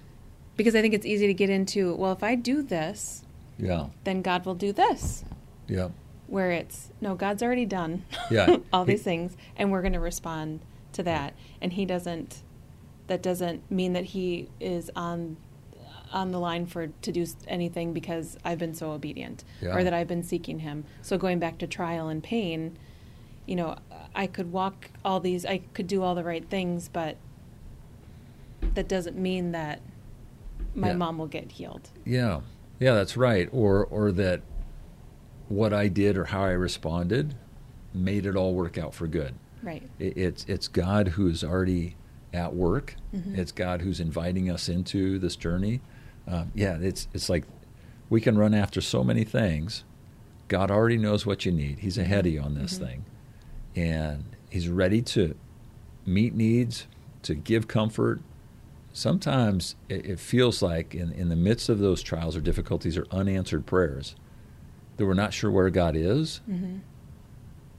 because I think it's easy to get into, well, if I do this, yeah, then God will do this. Yeah. Where it's no, God's already done yeah. all these things and we're going to respond to that. And he doesn't that doesn't mean that he is on on the line for to do anything because I've been so obedient yeah. or that I've been seeking him. So going back to trial and pain, you know, I could walk all these I could do all the right things, but that doesn't mean that my yeah. mom will get healed. Yeah, yeah, that's right. Or or that what I did or how I responded made it all work out for good. Right. It, it's it's God who's already at work. Mm-hmm. It's God who's inviting us into this journey. Um, yeah, it's it's like we can run after so many things. God already knows what you need. He's ahead of you on this mm-hmm. thing, and He's ready to meet needs, to give comfort, sometimes it, it feels like in, in the midst of those trials or difficulties or unanswered prayers that we're not sure where God is. Mm-hmm.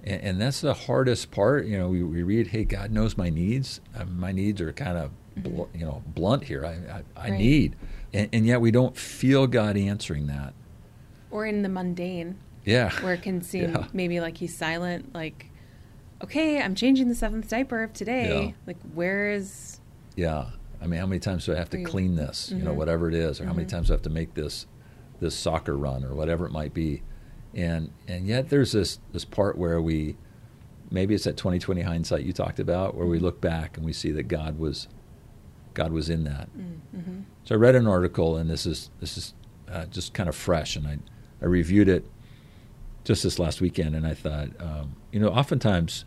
And, and, that's the hardest part. You know, we, we read, hey, God knows my needs. Uh, my needs are kind of, mm-hmm. bl- you know, blunt here. I, I, I right. need. And, and yet we don't feel God answering that. Or in the mundane. Yeah. Where it can seem yeah. maybe like he's silent, like, okay, I'm changing the seventh diaper of today. Yeah. Like, where is. Yeah. I mean, how many times do I have to clean this? Mm-hmm. You know, mm-hmm. whatever it is, or how many mm-hmm. times do I have to make this this soccer run, or whatever it might be. And and yet there's this this part where we maybe it's that 2020 hindsight you talked about, where we mm-hmm. look back and we see that God was God was in that. Mm-hmm. So I read an article, and this is this is uh, just kind of fresh, and I I reviewed it just this last weekend, and I thought, um, you know, oftentimes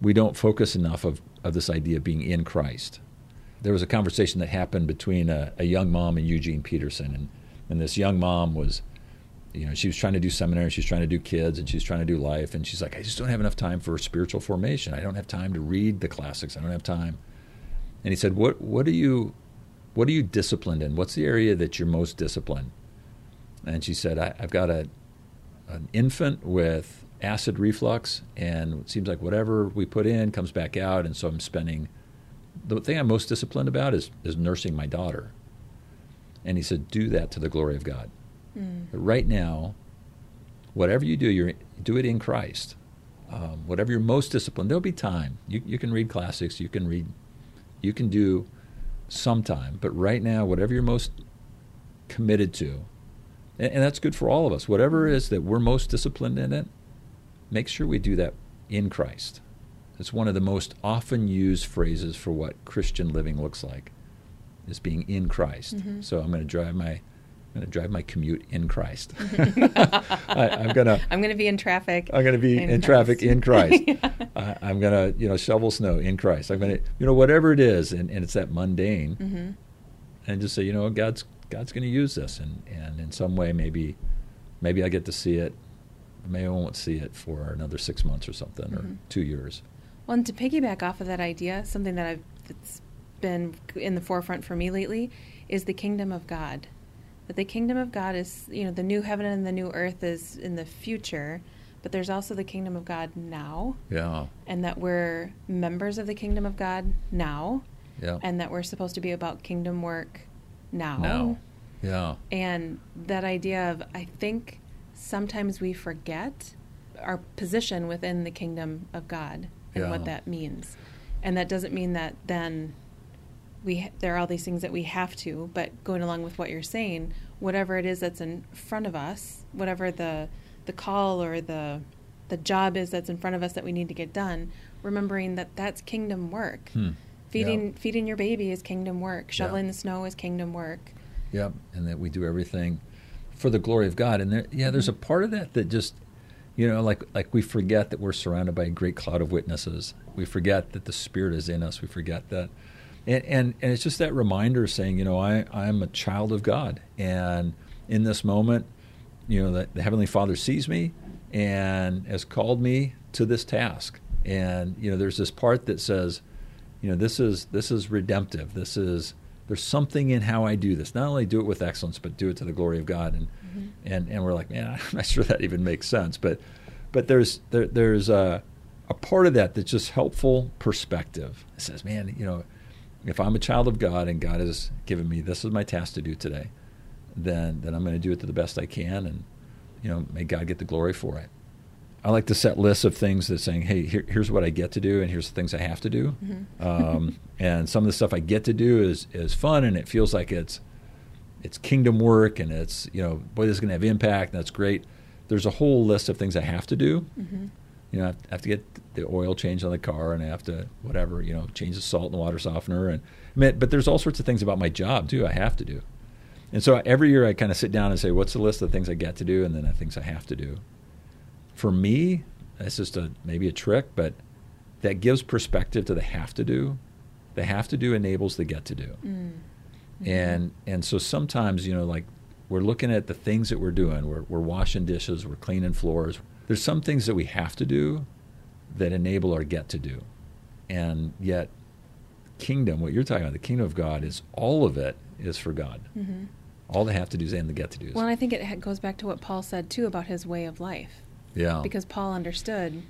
we don't focus enough of, of this idea of being in Christ. There was a conversation that happened between a, a young mom and Eugene Peterson, and, and this young mom was, you know, she was trying to do seminary, she was trying to do kids, and she was trying to do life, and she's like, I just don't have enough time for spiritual formation. I don't have time to read the classics. I don't have time. And he said, What what are you what are you disciplined in? What's the area that you're most disciplined? And she said, I, have got a an infant with acid reflux, and it seems like whatever we put in comes back out, and so I'm spending. The thing I'm most disciplined about is is nursing my daughter. And he said, do that to the glory of God. Mm. But right now, whatever you do, you do it in Christ. Um, whatever you're most disciplined, there'll be time. You you can read classics, you can read, you can do sometime. But right now, whatever you're most committed to, and, and that's good for all of us. Whatever it is that we're most disciplined in it, make sure we do that in Christ. It's one of the most often used phrases for what Christian living looks like, is being in Christ. Mm-hmm. So I'm going to drive my I'm going to drive my commute in Christ. I, am going to. I'm going to be in traffic. I'm going to be in, in traffic in Christ. yeah. I, am going to, you know, shovel snow in Christ. I'm going to, you know, whatever it is, and, and it's that mundane, mm-hmm. and just say, you know, God's God's going to use this, and and in some way, maybe, maybe I get to see it. Maybe I won't see it for another six months or something, mm-hmm. or two years. Well, and to piggyback off of that idea, something that I've that's been in the forefront for me lately is the kingdom of God that the kingdom of God is, you know, the new heaven and the new earth is in the future, but there's also the kingdom of God now. Yeah. And that we're members of the kingdom of God now. Yeah. And that we're supposed to be about kingdom work now. Now. Yeah. And that idea of, I think sometimes we forget our position within the kingdom of God and yeah. what that means. And that doesn't mean that then we there are all these things that we have to but going along with what you're saying whatever it is that's in front of us whatever the the call or the the job is that's in front of us that we need to get done remembering that that's kingdom work hmm. feeding yeah. feeding your baby is kingdom work shoveling yeah. the snow is kingdom work yep and that we do everything for the glory of god and there yeah mm-hmm. there's a part of that that just you know like like we forget that we're surrounded by a great cloud of witnesses we forget that the spirit is in us we forget that and, and, and it's just that reminder saying, you know, I, I'm a child of God. And in this moment, you know, that the Heavenly Father sees me and has called me to this task. And, you know, there's this part that says, you know, this is this is redemptive. This is there's something in how I do this. Not only do it with excellence, but do it to the glory of God. And mm-hmm. and, and we're like, man, I'm not sure that even makes sense. But but there's there, there's a, a part of that that's just helpful perspective. It says, man, you know, if I'm a child of God and God has given me this is my task to do today, then then I'm going to do it to the best I can, and you know, may God get the glory for it. I like to set lists of things that saying, hey, here, here's what I get to do, and here's the things I have to do. Mm-hmm. Um, and some of the stuff I get to do is is fun, and it feels like it's it's kingdom work, and it's you know, boy, this is going to have impact, and that's great. There's a whole list of things I have to do. Mm-hmm. You know, I have to get the oil changed on the car, and I have to whatever, you know, change the salt and the water softener, and I mean, but there's all sorts of things about my job too. I have to do, and so every year I kind of sit down and say, what's the list of things I get to do, and then the things I have to do. For me, that's just a maybe a trick, but that gives perspective to the have to do. The have to do enables the get to do, mm-hmm. and and so sometimes you know like we're looking at the things that we're doing. We're we're washing dishes, we're cleaning floors there's some things that we have to do that enable our get to do. And yet, kingdom, what you're talking about, the kingdom of God, is all of it is for God. Mm-hmm. All the have to do is and the get to do. Well, I think it goes back to what Paul said too about his way of life. Yeah. Because Paul understood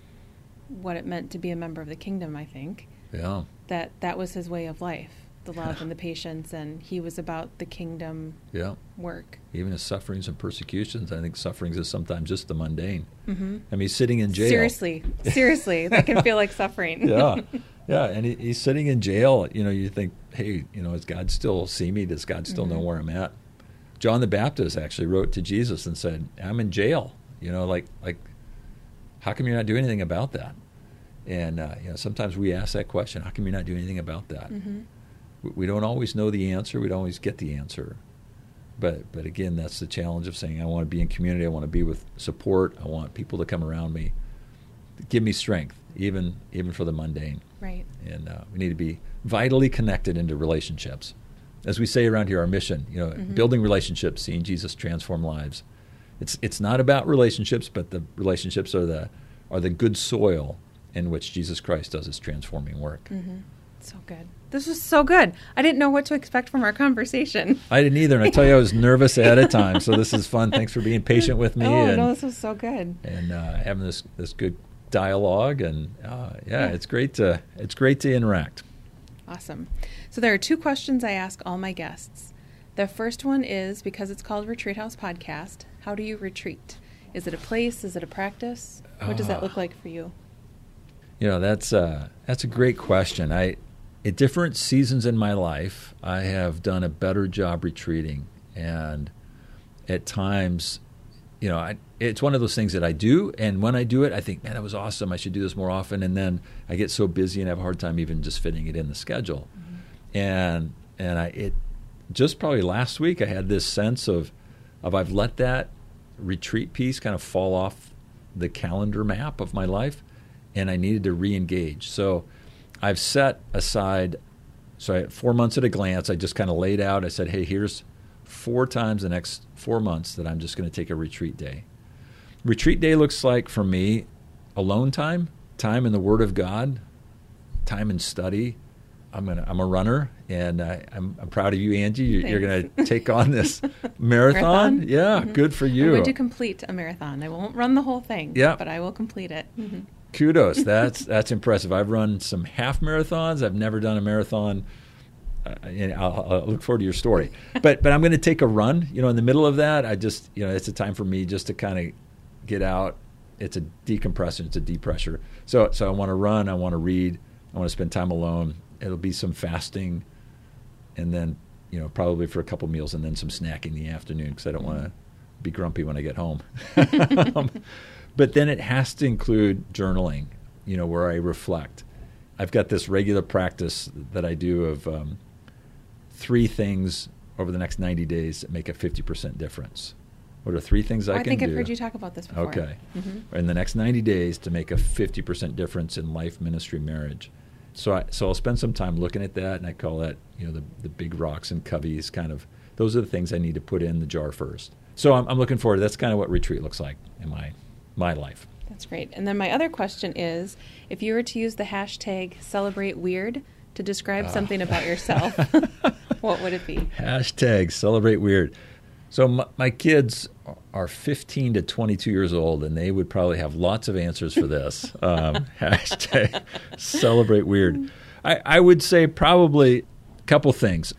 what it meant to be a member of the kingdom. I think. Yeah. That that was his way of life the love and the patience, and he was about the kingdom yeah. work. Even his sufferings and persecutions, I think sufferings is sometimes just the mundane. Mm-hmm. I mean, he's sitting in jail. Seriously, seriously, that can feel like suffering. yeah, yeah, and he, he's sitting in jail. You know, you think, hey, you know, does God still see me? Does God still mm-hmm. know where I'm at? John the Baptist actually wrote to Jesus and said, "I'm in jail." You know, like like, how come you're not doing anything about that? And uh, you know, sometimes we ask that question: How come you're not doing anything about that? Mm-hmm. We don't always know the answer. We don't always get the answer. But but again, that's the challenge of saying I want to be in community. I want to be with support. I want people to come around me, give me strength, even even for the mundane. Right. And uh, we need to be vitally connected into relationships. As we say around here, our mission, you know, Mhm. building relationships, seeing Jesus transform lives. It's it's not about relationships, but the relationships are the are the good soil in which Jesus Christ does his transforming work. Mm-hmm. So good. This was so good. I didn't know what to expect from our conversation. I didn't either, and I tell you, I was nervous ahead of time. So this is fun. Thanks for being patient with me oh and no, this was so good. and uh, having this this good dialogue. And uh, yeah, Yeah. it's great to it's great to interact. Awesome. So there are two questions I ask all my guests. The first one is because it's called Retreat House Podcast, how do you retreat? Is it a place? Is it a practice? What does that Ah. look like for you? You know, that's uh, that's a great question. I at different seasons in my life, I have done a better job retreating, and at times, you know, I, it's one of those things that I do, and when I do it, I think, man, that was awesome. I should do this more often, and then I get so busy and have a hard time even just fitting it in the schedule. Mm-hmm. And and I it just probably last week I had this sense of of I've let that retreat piece kind of fall off the calendar map of my life, and I needed to re-engage. So I've set aside. So I, four months at a glance, I just kind of laid out. I said, "Hey, here's four times the next four months that I'm just going to take a retreat day." Retreat day looks like for me alone time, time in the Word of God, time in study. I'm gonna. I'm a runner, and I, I'm, I'm proud of you, Angie. You're, you're going to take on this marathon. Marathon? Yeah, Mhm. good for you. I'm you. going to complete a marathon. I won't run the whole thing, Yeah. but I will complete it. Mhm. Kudos. That's that's impressive. I've run some half marathons. I've never done a marathon. Uh, and I'll, I'll look forward to your story. But but I'm going to take a run. You know, in the middle of that, I just you know it's a time for me just to kind of get out. It's a decompression. It's a depressure. So so I want to run. I want to read. I want to spend time alone. It'll be some fasting, and then you know probably for a couple meals, and then some snacking in the afternoon because I don't want to be grumpy when I get home. But then it has to include journaling, you know, where I reflect. I've got this regular practice that I do of um, three things over the next 90 days that make a 50% difference. What are three things I, Oh, I, I can think do? I've heard you talk about this before. Okay. Mhm. In the next 90 days to make a 50% difference in life, ministry, marriage. So I, so I'll spend some time looking at that, and I call that, you know, the, the big rocks and Covey's kind of, those are the things I need to put in the jar first. So I'm, I'm looking forward to That's kind of what retreat looks like in my, my life. That's great. And then my other question is if you were to use the hashtag celebrate weird to describe Ah. something about yourself, what would it be? Hashtag celebrate weird. So my, my kids are 15 to 22 years old, and they would probably have lots of answers for this. Um, hashtag celebrate weird. I, I would say probably a couple things.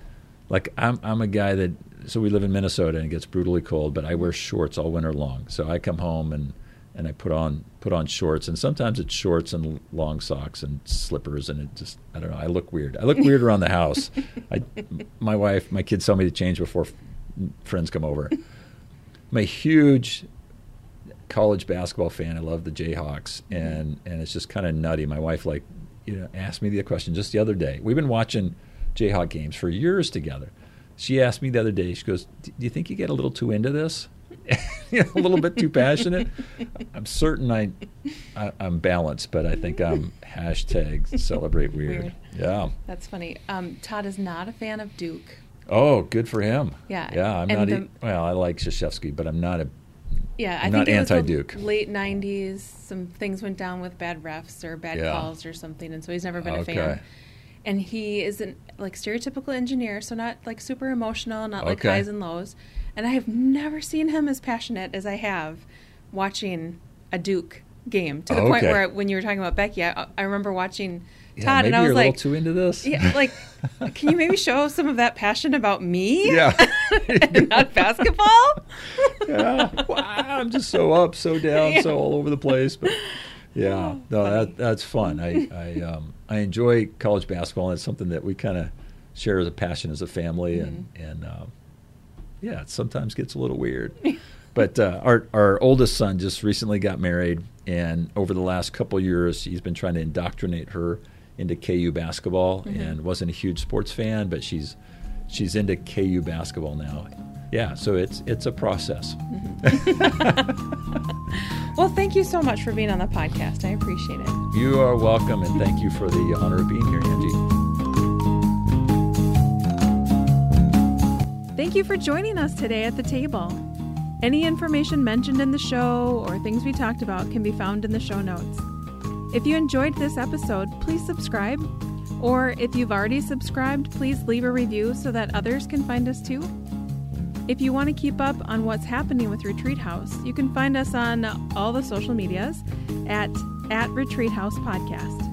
Like I'm, I'm a guy that so we live in Minnesota and it gets brutally cold, but I wear shorts all winter long. So I come home and and I put on put on shorts, and sometimes it's shorts and long socks and slippers, and it just I don't know. I look weird. I look weird around the house. I, my wife, my kids tell me to change before f- friends come over. I'm a huge college basketball fan. I love the Jayhawks, mm-hmm. and and it's just kind of nutty. My wife like you know asked me the question just the other day. We've been watching Jayhawk games for years together. She asked me the other day. She goes, "Do you think you get a little too into this? a little bit too passionate?" I'm certain I, I I'm balanced, but I think I'm hashtag celebrate weird. Weird. Yeah. That's funny. Um, Todd is not a fan of Duke. Oh, good for him. Yeah, Yeah. I'm and not. the- e- well, I like Krzyzewski, but I'm not a. Yeah, I I'm think not the anti-Duke. late '90s. Some things went down with bad refs or bad Yeah. calls or something, and so he's never been a Okay. fan. And he isn't like stereotypical engineer, so not like super emotional, not like Okay. highs and lows. And I have never seen him as passionate as I have watching a Duke game to the point Okay. where when you were talking about Becky, I, I remember watching Yeah, Todd, and I was like, too into this. yeah, like, can you maybe show some of that passion about me? Yeah. and not basketball. yeah. Wow, I'm just so up, so down, Yeah. so all over the place. But yeah, Oh, no, that that's fun. I I um, I enjoy college basketball, and it's something that we kind of share as a passion as a family, and Mm-hmm. and um, yeah, it sometimes gets a little weird. But uh, our our oldest son just recently got married, and over the last couple years, he's been trying to indoctrinate her into KU basketball mm-hmm. and wasn't a huge sports fan, but she's she's into KU basketball now. Yeah, so it's it's a process. Mm-hmm. well, thank you so much for being on the podcast. I appreciate it. You are welcome, and thank you for the honor of being here, Angie. Thank you for joining us today at the table. Any information mentioned in the show or things we talked about can be found in the show notes. If you enjoyed this episode, please subscribe. Or if you've already subscribed, please leave a review so that others can find us too. If you want to keep up on what's happening with Retreat House, you can find us on all the social medias at, at Retreat House Podcast.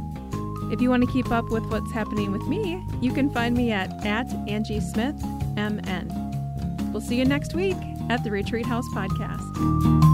If you want to keep up with what's happening with me, you can find me at, at Angie Smith MN. We'll see you next week at the Retreat House Podcast.